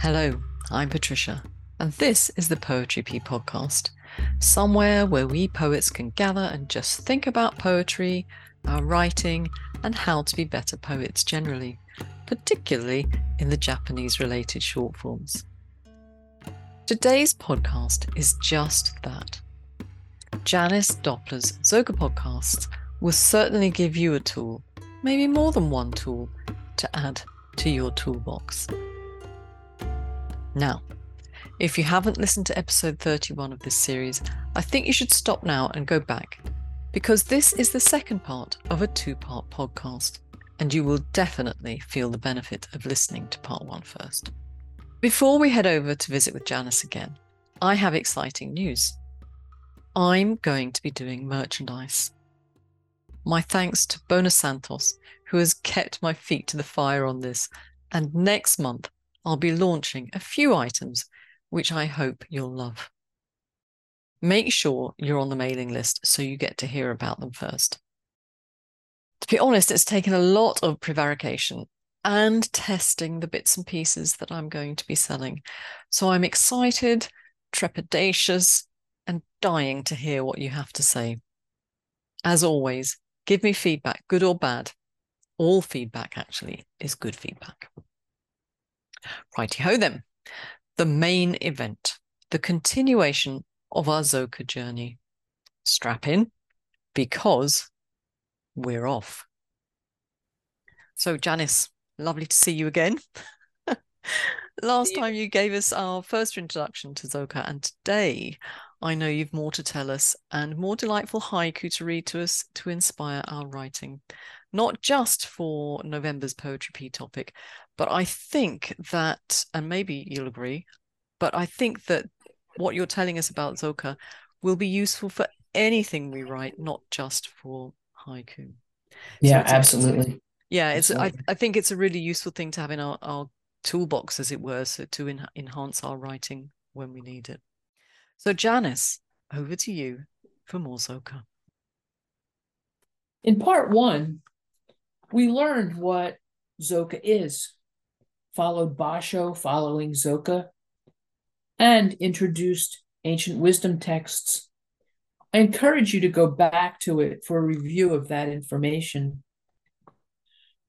Hello, I'm Patricia, and this is the Poetry Pea podcast, somewhere where we poets can gather and just think about poetry, our writing, and how to be better poets generally, particularly in the Japanese related short forms. Today's podcast is just that. Janice Doppler's Zoka podcasts will certainly give you a tool, maybe more than one tool, to add to your toolbox. Now, if you haven't listened to episode 31 of this series, I think you should stop now and go back because this is the second part of a two part podcast, and you will definitely feel the benefit of listening to part one first. Before we head over to visit with Janice again, I have exciting news. I'm going to be doing merchandise. My thanks to Bona Santos, who has kept my feet to the fire on this, and next month I'll be launching a few items which I hope you'll love. Make sure you're on the mailing list so you get to hear about them first. To be honest, it's taken a lot of prevarication and testing the bits and pieces that I'm going to be selling. So I'm excited, trepidatious, and dying to hear what you have to say. As always, give me feedback, good or bad. All feedback, actually, is good feedback. Righty ho, then. The main event, the continuation of our Zoka journey. Strap in because we're off. So, Janice, lovely to see you again. Last time you gave us our first introduction to Zoka, and today I know you've more to tell us and more delightful haiku to read to us to inspire our writing, not just for November's Poetry Pea topic, but I think that, and maybe you'll agree, but I think that what you're telling us about Zoka will be useful for anything we write, not just for haiku. Yeah, so absolutely. Yeah, it's. Absolutely. I, I think it's a really useful thing to have in our, our toolbox, as it were, so to en- enhance our writing when we need it. So, Janice, over to you for more Zoka. In part one, we learned what Zoka is, followed Basho following Zoka, and introduced ancient wisdom texts. I encourage you to go back to it for a review of that information.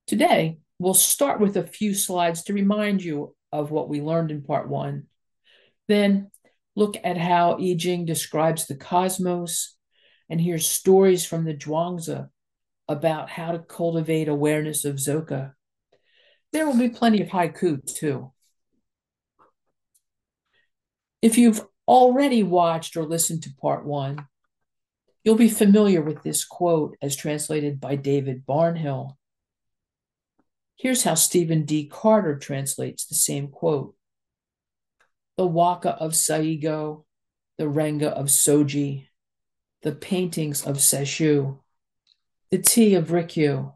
Today, we'll start with a few slides to remind you of what we learned in part one. Then look at how I Ching describes the cosmos and hear stories from the Zhuangzi about how to cultivate awareness of Zoka. There will be plenty of haiku too. If you've already watched or listened to part one, you'll be familiar with this quote as translated by David Barnhill. Here's how Stephen D. Carter translates the same quote The waka of Saigyo, the renga of Sogi, the paintings of Sesshu, the tea of Rikyū.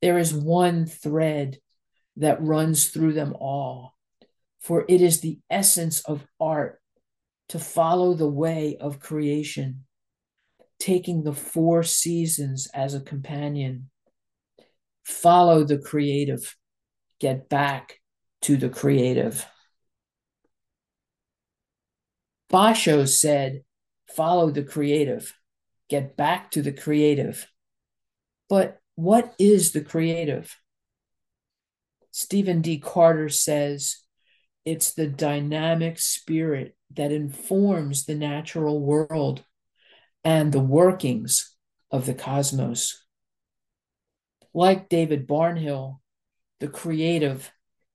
There is one thread that runs through them all for it is the essence of art to follow the way of creation, taking the four seasons as a companion. Follow the creative, get back to the creative. Basho said, follow the creative, get back to the creative. But what is the creative? Stephen D. Carter says, it's the dynamic spirit that informs the natural world and the workings of the cosmos. Like David Barnhill, the creative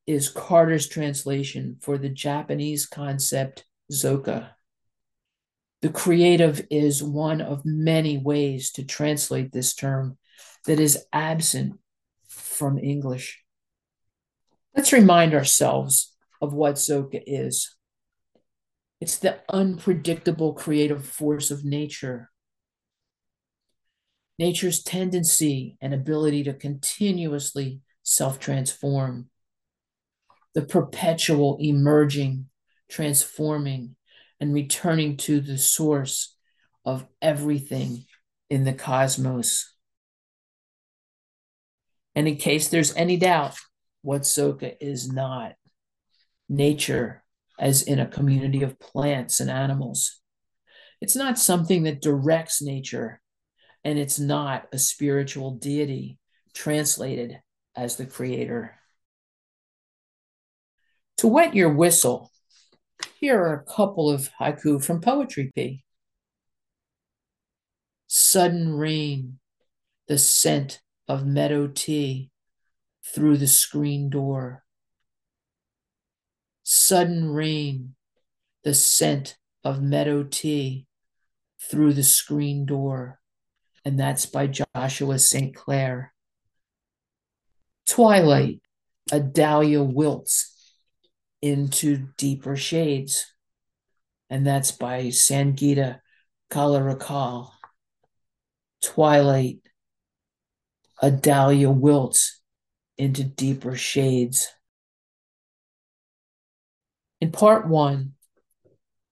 is Carter's translation for the Japanese concept Zoka. The creative is one of many ways to translate this term that is absent from English. Let's remind ourselves of what Zoka is. It's the unpredictable creative force of nature. Nature's tendency and ability to continuously self transform. The perpetual emerging, transforming, and returning to the source of everything in the cosmos. And in case there's any doubt, what Zoka is not. nature as in a community of plants and animals. It's not something that directs nature, and it's not a spiritual deity translated as the creator. To wet your whistle, here are a couple of haiku from Poetry Pea. Sudden rain, the scent of meadow tea through the screen door. Sudden rain, the scent of meadow tea through the screen door. And that's by Joshua St. Clair. Twilight, a dahlia wilts into deeper shades. And that's by Sangeeta Kalarakal. Twilight, a dahlia wilts into deeper shades. In part one,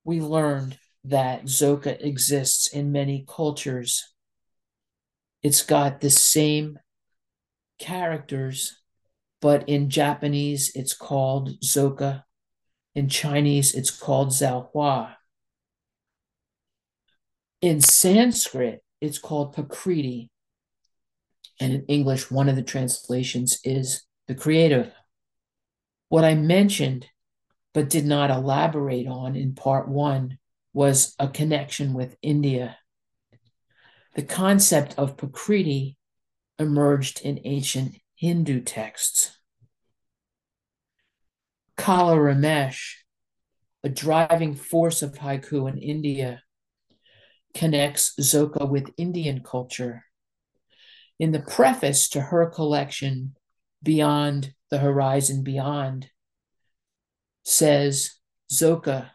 we learned that Zoka exists in many cultures. It's got the same characters, but in Japanese it's called Zoka. In Chinese it's called Zaohua. In Sanskrit it's called Prakriti. And in English, one of the translations is the creative. What I mentioned but did not elaborate on in part one was a connection with India. The concept of Prakriti emerged in ancient Hindu texts. Kala Ramesh, a driving force of haiku in India, connects Zoka with Indian culture. In the preface to her collection, Beyond the Horizon Beyond, says Zoka,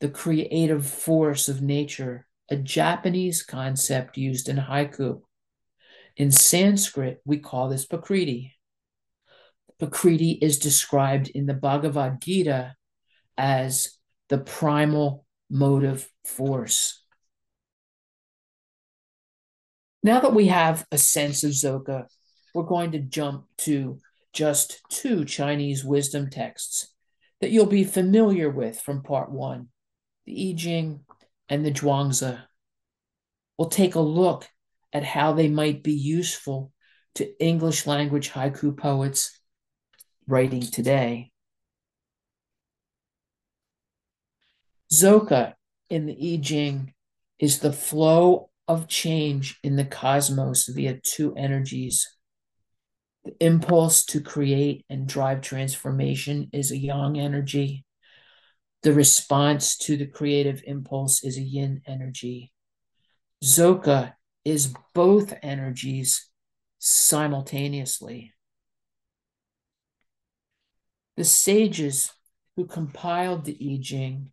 the creative force of nature, a Japanese concept used in haiku. In Sanskrit, we call this Prakriti. Prakriti is described in the Bhagavad Gita as the primal motive force. Now that we have a sense of Zoka, we're going to jump to just two Chinese wisdom texts that you'll be familiar with from part one the I Ching and the Zhuangzi. We'll take a look at how they might be useful to English language haiku poets writing today. Zoka in the I Ching is the flow of change in the cosmos via two energies the impulse to create and drive transformation is a yang energy. The response to the creative impulse is a yin energy. Zoka is both energies simultaneously. The sages who compiled the I Ching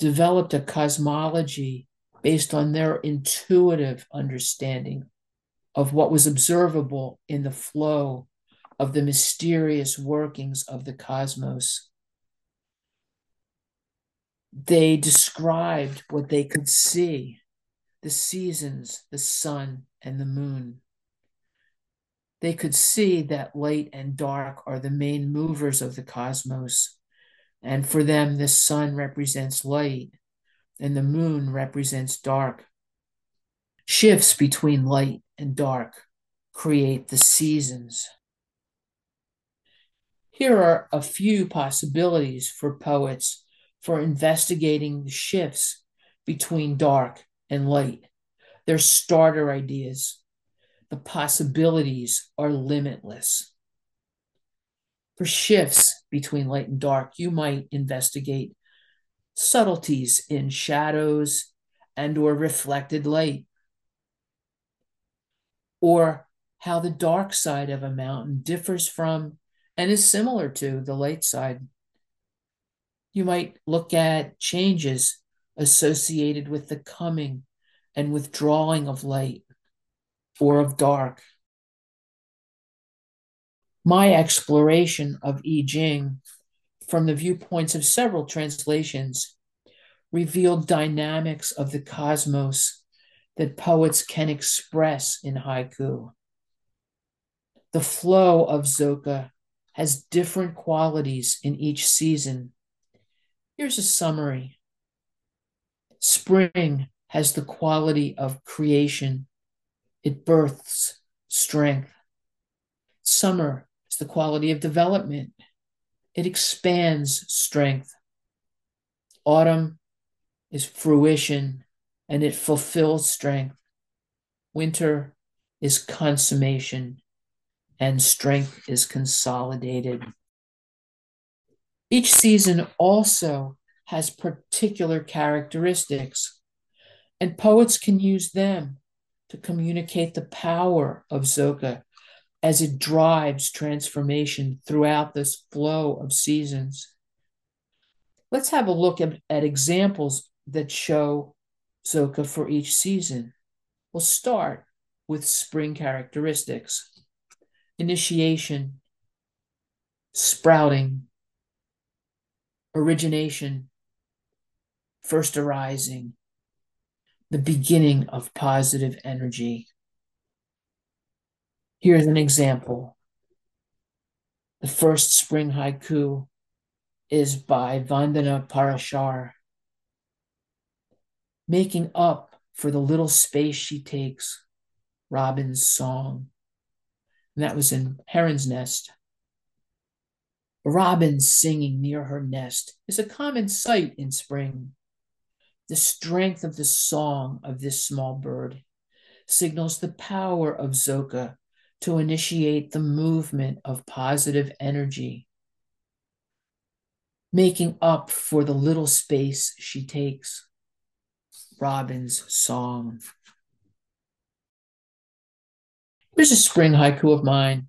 developed a cosmology based on their intuitive understanding of what was observable in the flow of the mysterious workings of the cosmos. They described what they could see the seasons, the sun, and the moon. They could see that light and dark are the main movers of the cosmos. And for them, the sun represents light and the moon represents dark. Shifts between light and dark create the seasons. Here are a few possibilities for poets for investigating the shifts between dark and light. They're starter ideas. The possibilities are limitless. For shifts between light and dark, you might investigate subtleties in shadows and or reflected light or how the dark side of a mountain differs from and is similar to the light side. You might look at changes associated with the coming and withdrawing of light or of dark. My exploration of I Ching from the viewpoints of several translations revealed dynamics of the cosmos that poets can express in haiku. The flow of Zoka has different qualities in each season. Here's a summary Spring has the quality of creation, it births strength. Summer is the quality of development, it expands strength. Autumn is fruition and it fulfills strength. Winter is consummation and strength is consolidated. Each season also has particular characteristics, and poets can use them to communicate the power of Zoka as it drives transformation throughout this flow of seasons. Let's have a look at, at examples that show Zoka for each season. We'll start with spring characteristics initiation, sprouting, origination, first arising, the beginning of positive energy. Here's an example. The first spring haiku is by Vandana Parashar, making up for the little space she takes, Robin's song. And that was in Heron's Nest. Robin singing near her nest is a common sight in spring. The strength of the song of this small bird signals the power of Zoka to initiate the movement of positive energy, making up for the little space she takes. Robin's song. Here's a spring haiku of mine,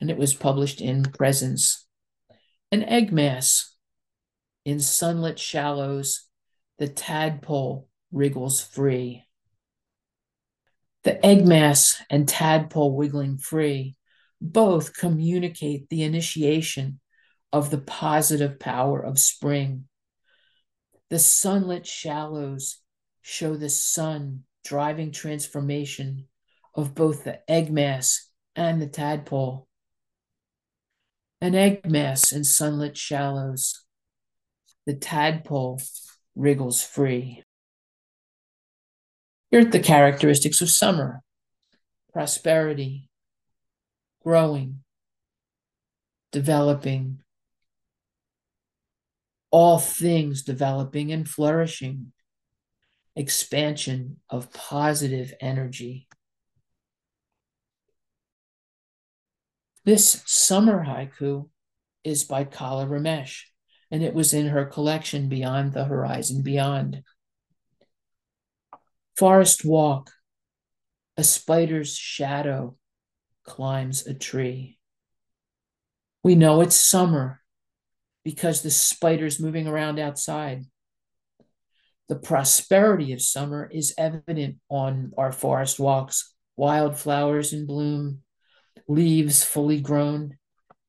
and it was published in Presence. An egg mass in sunlit shallows, the tadpole wriggles free. The egg mass and tadpole wiggling free both communicate the initiation of the positive power of spring. The sunlit shallows show the sun driving transformation of both the egg mass and the tadpole. An egg mass in sunlit shallows. The tadpole wriggles free. Here are the characteristics of summer prosperity, growing, developing, all things developing and flourishing, expansion of positive energy. This summer haiku is by Kala Ramesh, and it was in her collection Beyond the Horizon Beyond. Forest walk, a spider's shadow climbs a tree. We know it's summer because the spider's moving around outside. The prosperity of summer is evident on our forest walks, wildflowers in bloom, leaves fully grown,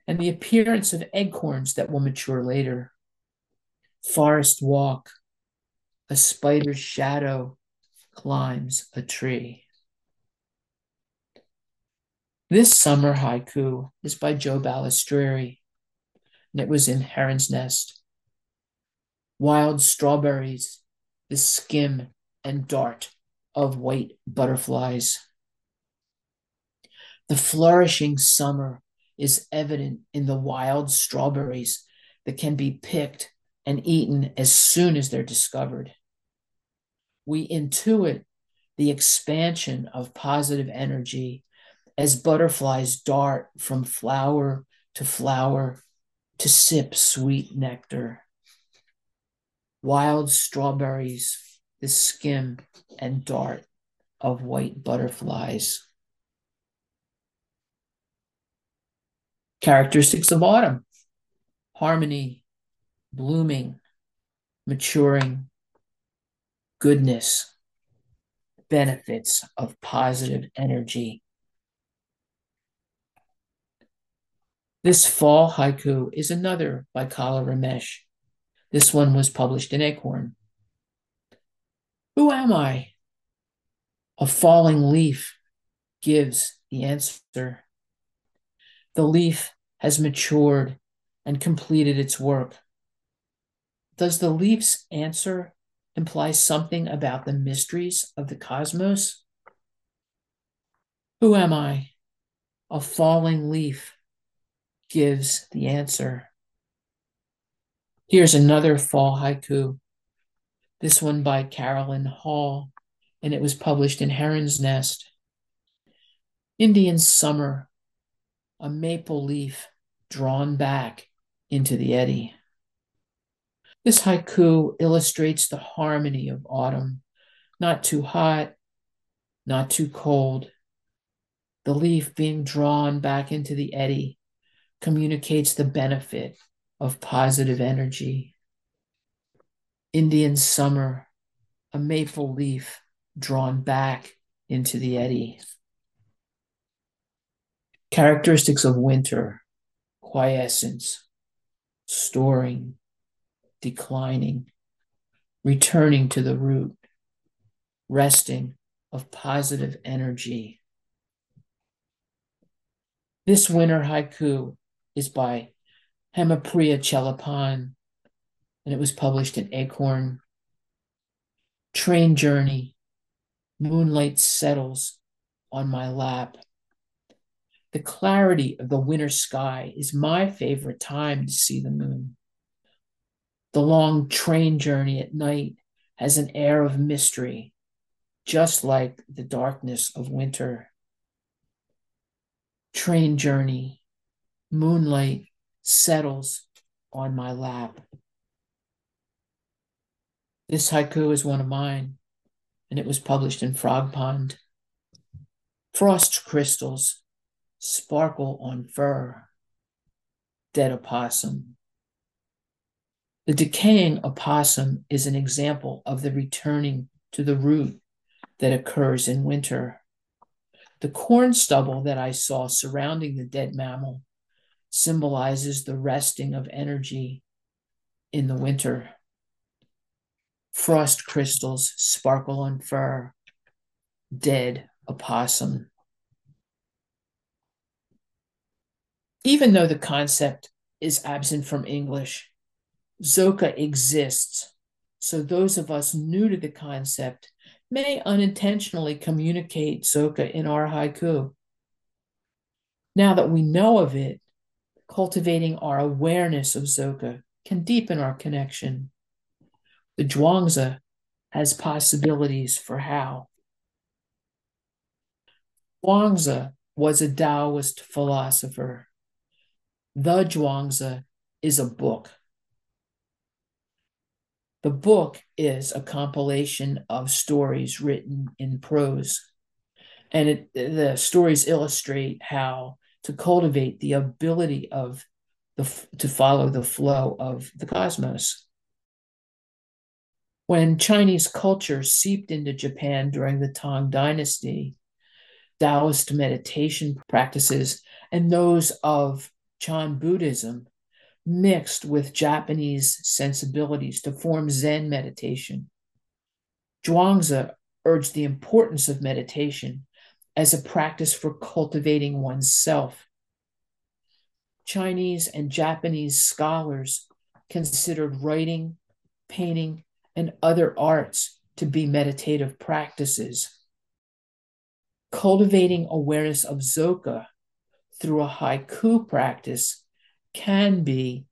and the appearance of acorns that will mature later. Forest walk, a spider's shadow climbs a tree. This summer haiku is by Joe Balistreri, and it was in Heron's Nest. Wild strawberries, the skim and dart of white butterflies. The flourishing summer is evident in the wild strawberries that can be picked and eaten as soon as they're discovered. We intuit the expansion of positive energy as butterflies dart from flower to flower to sip sweet nectar. Wild strawberries, the skim and dart of white butterflies. Characteristics of autumn harmony, blooming, maturing, goodness, benefits of positive energy. This fall haiku is another by Kala Ramesh. This one was published in Acorn. Who am I? A falling leaf gives the answer. The leaf has matured and completed its work. Does the leaf's answer imply something about the mysteries of the cosmos? Who am I? A falling leaf gives the answer. Here's another fall haiku, this one by Carolyn Hall, and it was published in Heron's Nest. Indian summer, a maple leaf drawn back into the eddy. This haiku illustrates the harmony of autumn, not too hot, not too cold. The leaf being drawn back into the eddy communicates the benefit of positive energy. Indian summer, a maple leaf drawn back into the eddy. Characteristics of winter quiescence, storing, declining, returning to the root, resting of positive energy. This winter haiku is by Hemapriya Chellappan, and it was published in Acorn. Train journey, moonlight settles on my lap. The clarity of the winter sky is my favorite time to see the moon. The long train journey at night has an air of mystery, just like the darkness of winter. Train journey, moonlight settles on my lap. This haiku is one of mine, and it was published in Frogpond. Frost crystals sparkle on fur. Dead opossum. The decaying opossum is an example of the returning to the root that occurs in winter. The corn stubble that I saw surrounding the dead mammal symbolizes the resting of energy in the winter. Frost crystals sparkle on fur, dead opossum. Even though the concept is absent from English, Zoka exists. So those of us new to the concept may unintentionally communicate Zoka in our haiku. Now that we know of it, cultivating our awareness of Zoka can deepen our connection. The Zhuangzi has possibilities for how. Zhuangzi was a Taoist philosopher. The Zhuangzi is a book. The book is a compilation of stories written in prose. And it, the stories illustrate how to cultivate the ability of the to follow the flow of the cosmos. When Chinese culture seeped into Japan during the Tang Dynasty, Taoist meditation practices and those of Chan Buddhism mixed with Japanese sensibilities to form Zen meditation. Zhuangzi urged the importance of meditation as a practice for cultivating oneself. Chinese and Japanese scholars considered writing, painting, and other arts to be meditative practices. Cultivating awareness of Zoka through a haiku practice can be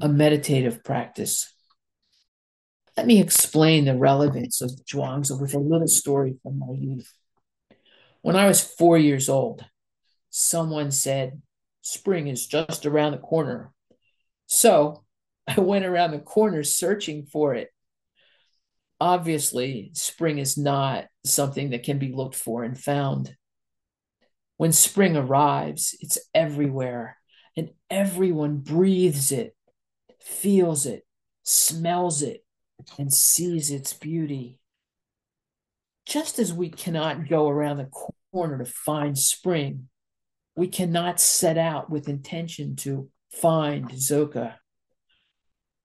a meditative practice. Let me explain the relevance of Zhuangzi with a little story from my youth. When I was four years old, someone said, Spring is just around the corner. So I went around the corner searching for it. Obviously, spring is not something that can be looked for and found. When spring arrives, it's everywhere, and everyone breathes it, feels it, smells it, and sees its beauty. Just as we cannot go around the corner to find spring, we cannot set out with intention to find Zoka.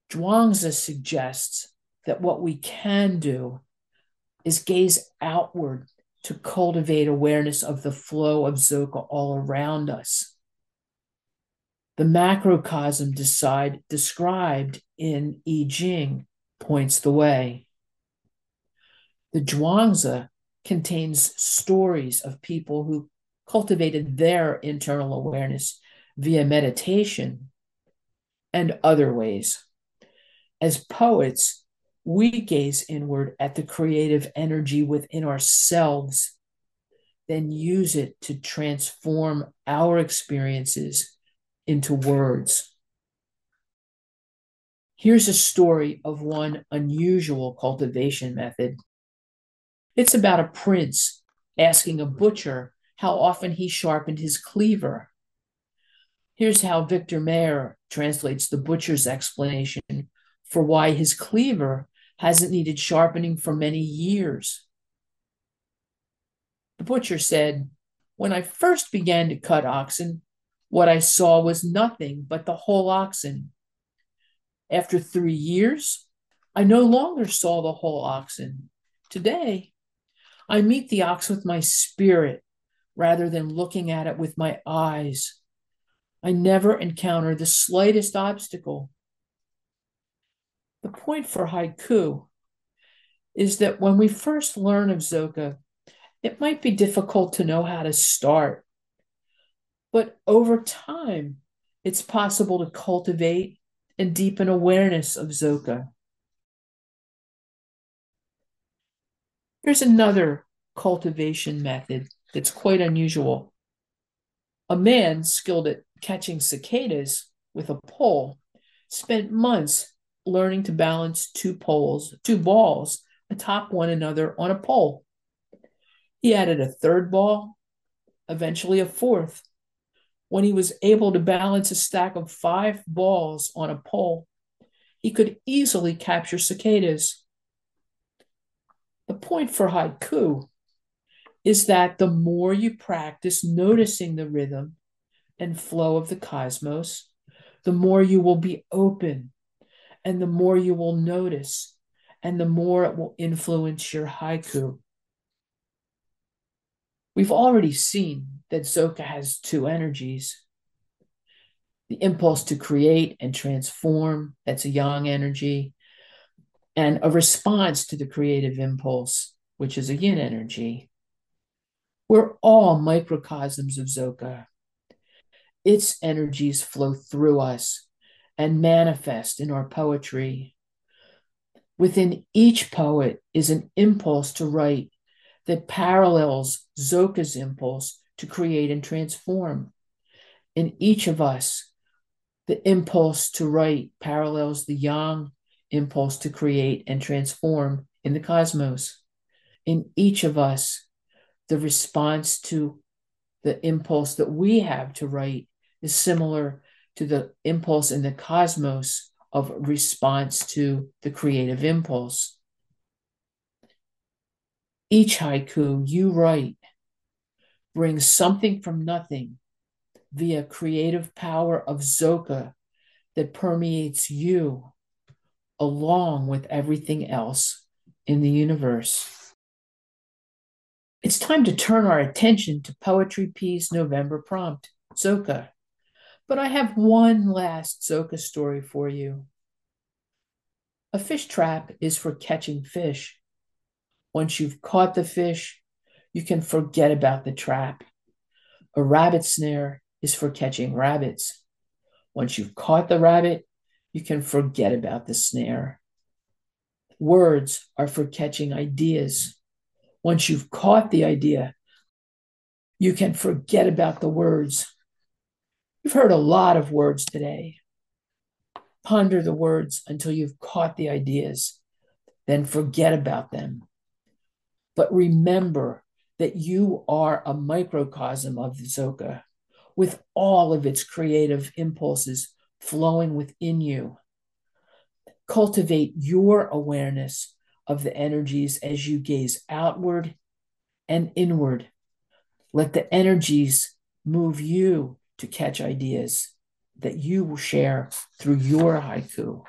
Zhuangzi suggests that what we can do is gaze outward to cultivate awareness of the flow of Zoka all around us. The macrocosm decide, described in I Ching points the way. The Zhuangzi contains stories of people who cultivated their internal awareness via meditation and other ways. As poets, we gaze inward at the creative energy within ourselves, then use it to transform our experiences into words. Here's a story of one unusual cultivation method. It's about a prince asking a butcher how often he sharpened his cleaver. Here's how Victor Mair translates the butcher's explanation for why his cleaver hasn't needed sharpening for many years. The butcher said, When I first began to cut oxen, what I saw was nothing but the whole oxen. After three years, I no longer saw the whole oxen. Today, I meet the ox with my spirit rather than looking at it with my eyes. I never encounter the slightest obstacle. The point for haiku is that when we first learn of Zoka, it might be difficult to know how to start. But over time, it's possible to cultivate and deepen awareness of Zoka. Here's another cultivation method that's quite unusual. A man skilled at catching cicadas with a pole spent months learning to balance two poles, two balls atop one another on a pole. He added a third ball, eventually a fourth. When he was able to balance a stack of five balls on a pole, he could easily capture cicadas. The point for haiku is that the more you practice noticing the rhythm and flow of the cosmos, the more you will be open and the more you will notice and the more it will influence your haiku. We've already seen that Zoka has two energies the impulse to create and transform, that's a yang energy, and a response to the creative impulse, which is a yin energy. We're all microcosms of Zoka. Its energies flow through us and manifest in our poetry. Within each poet is an impulse to write that parallels Zoka's impulse to create and transform. In each of us, the impulse to write parallels the yang impulse to create and transform in the cosmos. In each of us, the response to the impulse that we have to write is similar to the impulse in the cosmos of response to the creative impulse. Each haiku you write brings something from nothing via creative power of Zoka that permeates you along with everything else in the universe. It's time to turn our attention to Poetry Pea's November prompt, Zoka. But I have one last Zoka story for you. A fish trap is for catching fish. Once you've caught the fish, you can forget about the trap. A rabbit snare is for catching rabbits. Once you've caught the rabbit, you can forget about the snare. Words are for catching ideas. Once you've caught the idea, you can forget about the words. You've heard a lot of words today. Ponder the words until you've caught the ideas, then forget about them. But remember that you are a microcosm of the Zoka with all of its creative impulses flowing within you. Cultivate your awareness of the energies as you gaze outward and inward. Let the energies move you to catch ideas that you will share through your haiku.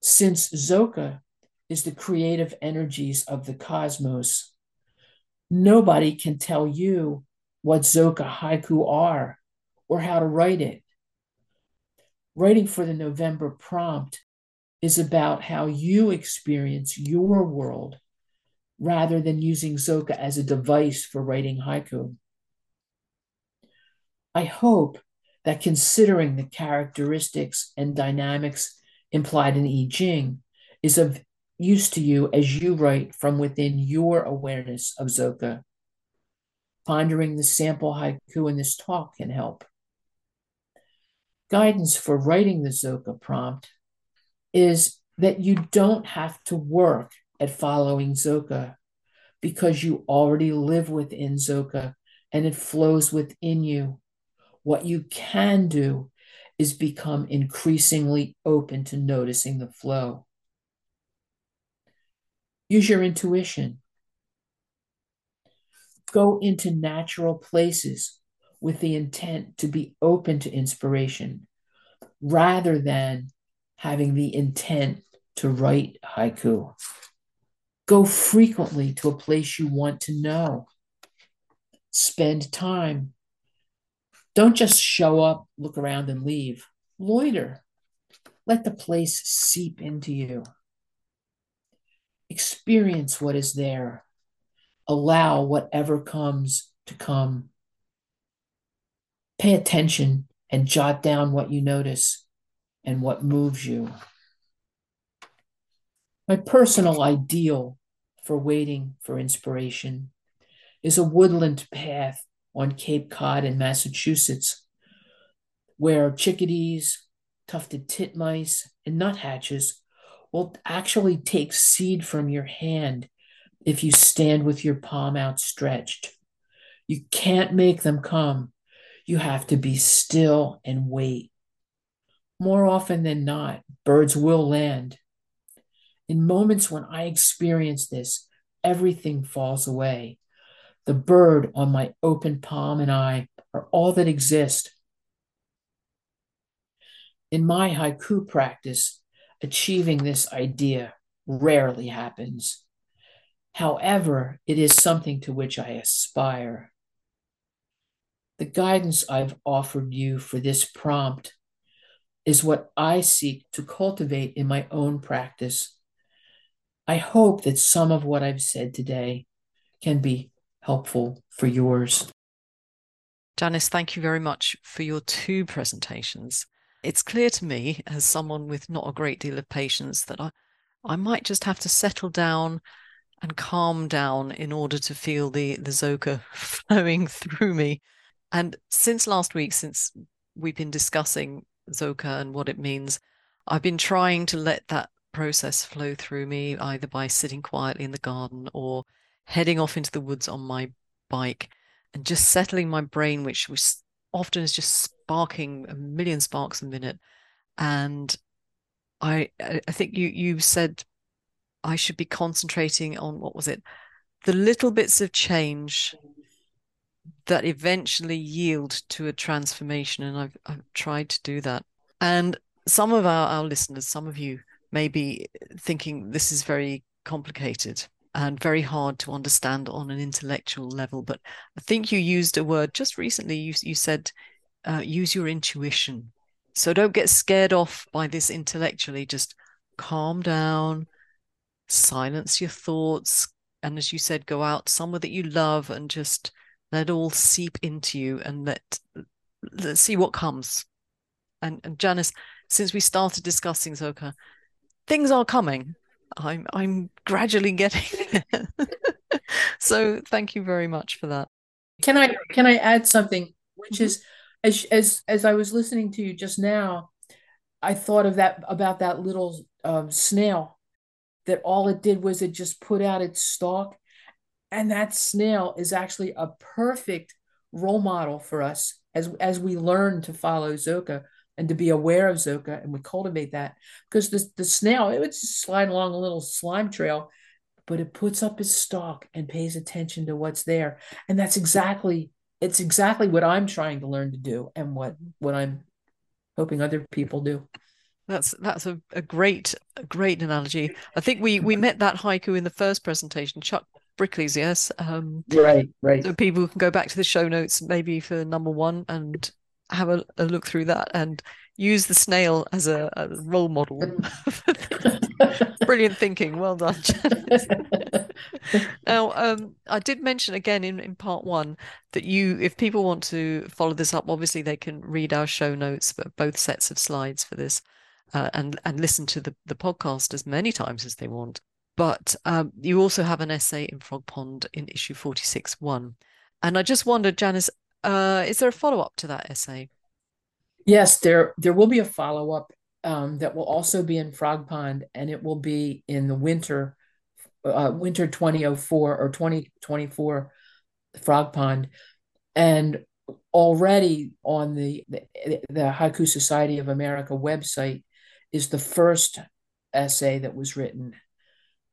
Since Zoka is the creative energies of the cosmos, nobody can tell you what Zoka haiku are or how to write it. Writing for the November prompt is about how you experience your world rather than using Zoka as a device for writing haiku. I hope that considering the characteristics and dynamics implied in I Ching is of use to you as you write from within your awareness of Zoka. Pondering the sample haiku in this talk can help. Guidance for writing the Zoka prompt is that you don't have to work at following Zoka because you already live within Zoka and it flows within you. What you can do is become increasingly open to noticing the flow. Use your intuition. Go into natural places with the intent to be open to inspiration rather than having the intent to write haiku. Go frequently to a place you want to know. Spend time. Don't just show up, look around, and leave. Loiter. Let the place seep into you. Experience what is there. Allow whatever comes to come. Pay attention and jot down what you notice and what moves you. My personal ideal for waiting for inspiration is a woodland path on Cape Cod in Massachusetts, where chickadees, tufted titmice, and nuthatches will actually take seed from your hand if you stand with your palm outstretched. You can't make them come. You have to be still and wait. More often than not, birds will land in moments when I experience this, everything falls away. The bird on my open palm and I are all that exist. In my haiku practice, achieving this idea rarely happens. However, it is something to which I aspire. The guidance I've offered you for this prompt is what I seek to cultivate in my own practice I hope that some of what I've said today can be helpful for yours. Janice, thank you very much for your two presentations. It's clear to me, as someone with not a great deal of patience, that I, I might just have to settle down and calm down in order to feel the, the Zoka flowing through me. And since last week, since we've been discussing Zoka and what it means, I've been trying to let that process flow through me either by sitting quietly in the garden or heading off into the woods on my bike and just settling my brain which was often is just sparking a million sparks a minute. And i i think you you said i should be concentrating on what was it? The little bits of change that eventually yield to a transformation and i've i've tried to do that. And some of our, our listeners some of you may be thinking this is very complicated and very hard to understand on an intellectual level. But I think you used a word just recently. You you said uh, use your intuition. So don't get scared off by this intellectually. Just calm down, silence your thoughts, and as you said, go out somewhere that you love and just let all seep into you and let let's see what comes. And and Janice, since we started discussing Zoka, things are coming. I'm I'm gradually getting there. so thank you very much for that. Can I can I add something which mm-hmm. is as as as I was listening to you just now, I thought of that about that little um, snail that all it did was it just put out its stalk and that snail is actually a perfect role model for us as as we learn to follow Zoka and to be aware of Zoka, and we cultivate that because the, the snail it would just slide along a little slime trail, but it puts up its stalk and pays attention to what's there, and that's exactly it's exactly what I'm trying to learn to do, and what what I'm hoping other people do. That's that's a, a great a great analogy. I think we we met that haiku in the first presentation. Chuck Brickley's, yes. Um, right, right. So people can go back to the show notes maybe for number one and have a, a look through that and use the snail as a, a role model. Brilliant thinking. Well done. Janice. now, um, I did mention again in, in part one that you, if people want to follow this up, obviously they can read our show notes, but both sets of slides for this, uh, and and listen to the the podcast as many times as they want. But um, you also have an essay in Frogpond in issue forty six one, and I just wondered, Janice, uh, is there a follow up to that essay? Yes, there there will be a follow up um, that will also be in Frogpond, and it will be in the winter, uh, winter 2004 or 2024 Frogpond, and already on the, the the Haiku Society of America website is the first essay that was written,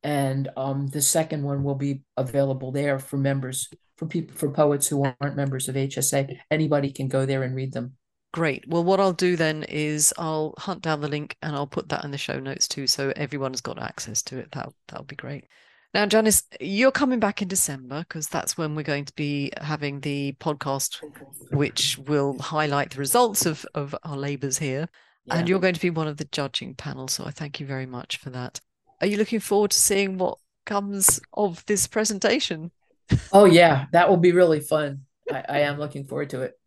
and um, the second one will be available there for members for people for poets who aren't members of HSA. Anybody can go there and read them. Great. Well, what I'll do then is I'll hunt down the link and I'll put that in the show notes too, so everyone's got access to it. That that'll be great. Now, Janice, you're coming back in December because that's when we're going to be having the podcast, which will highlight the results of of our labours here, yeah. and you're going to be one of the judging panel. So I thank you very much for that. Are you looking forward to seeing what comes of this presentation? Oh yeah, that will be really fun. I, I am looking forward to it.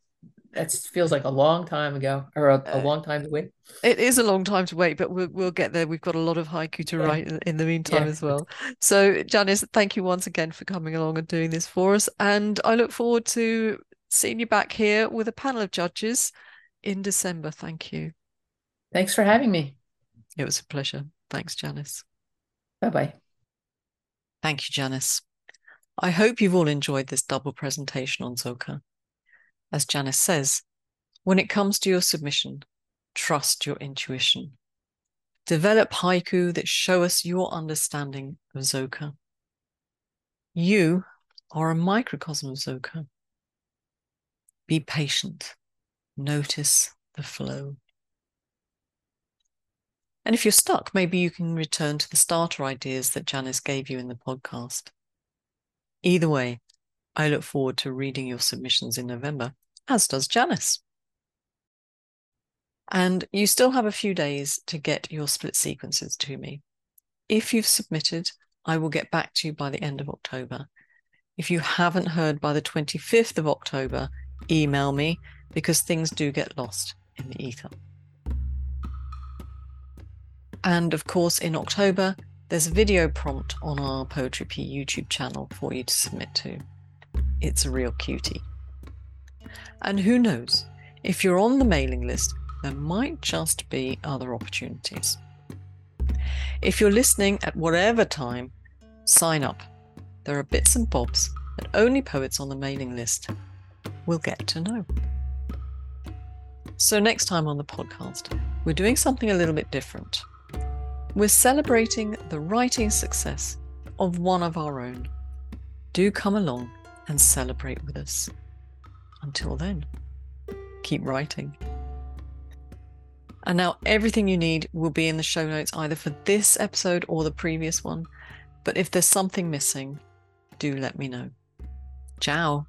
That feels like a long time ago, or a, a, uh, long time to wait. It is a long time to wait, but we'll, we'll get there. We've got a lot of haiku to yeah. write in, in, the meantime yeah. as well. So, Janice, thank you once again for coming along and doing this for us. And I look forward to seeing you back here with a panel of judges in December. Thank you. Thanks for having me. It was a pleasure. Thanks, Janice. Bye bye. Thank you, Janice. I hope you've all enjoyed this double presentation on Zoka. As Janice says, when it comes to your submission, trust your intuition. Develop haiku that show us your understanding of Zoka. You are a microcosm of Zoka. Be patient. Notice the flow. And if you're stuck, maybe you can return to the starter ideas that Janice gave you in the podcast. Either way, I look forward to reading your submissions in November as does Janice. And you still have a few days to get your split sequences to me. If you've submitted, I will get back to you by the end of October. If you haven't heard by the 25th of October, email me because things do get lost in the ether. And of course, in October, there's a video prompt on our Poetry Pea YouTube channel for you to submit to. It's a real cutie. And who knows, if you're on the mailing list, there might just be other opportunities. If you're listening at whatever time, sign up. There are bits and bobs that only poets on the mailing list will get to know. So, next time on the podcast, we're doing something a little bit different. We're celebrating the writing success of one of our own. Do come along and celebrate with us. Until then, keep writing. And now everything you need will be in the show notes either for this episode or the previous one. But if there's something missing, do let me know. Ciao.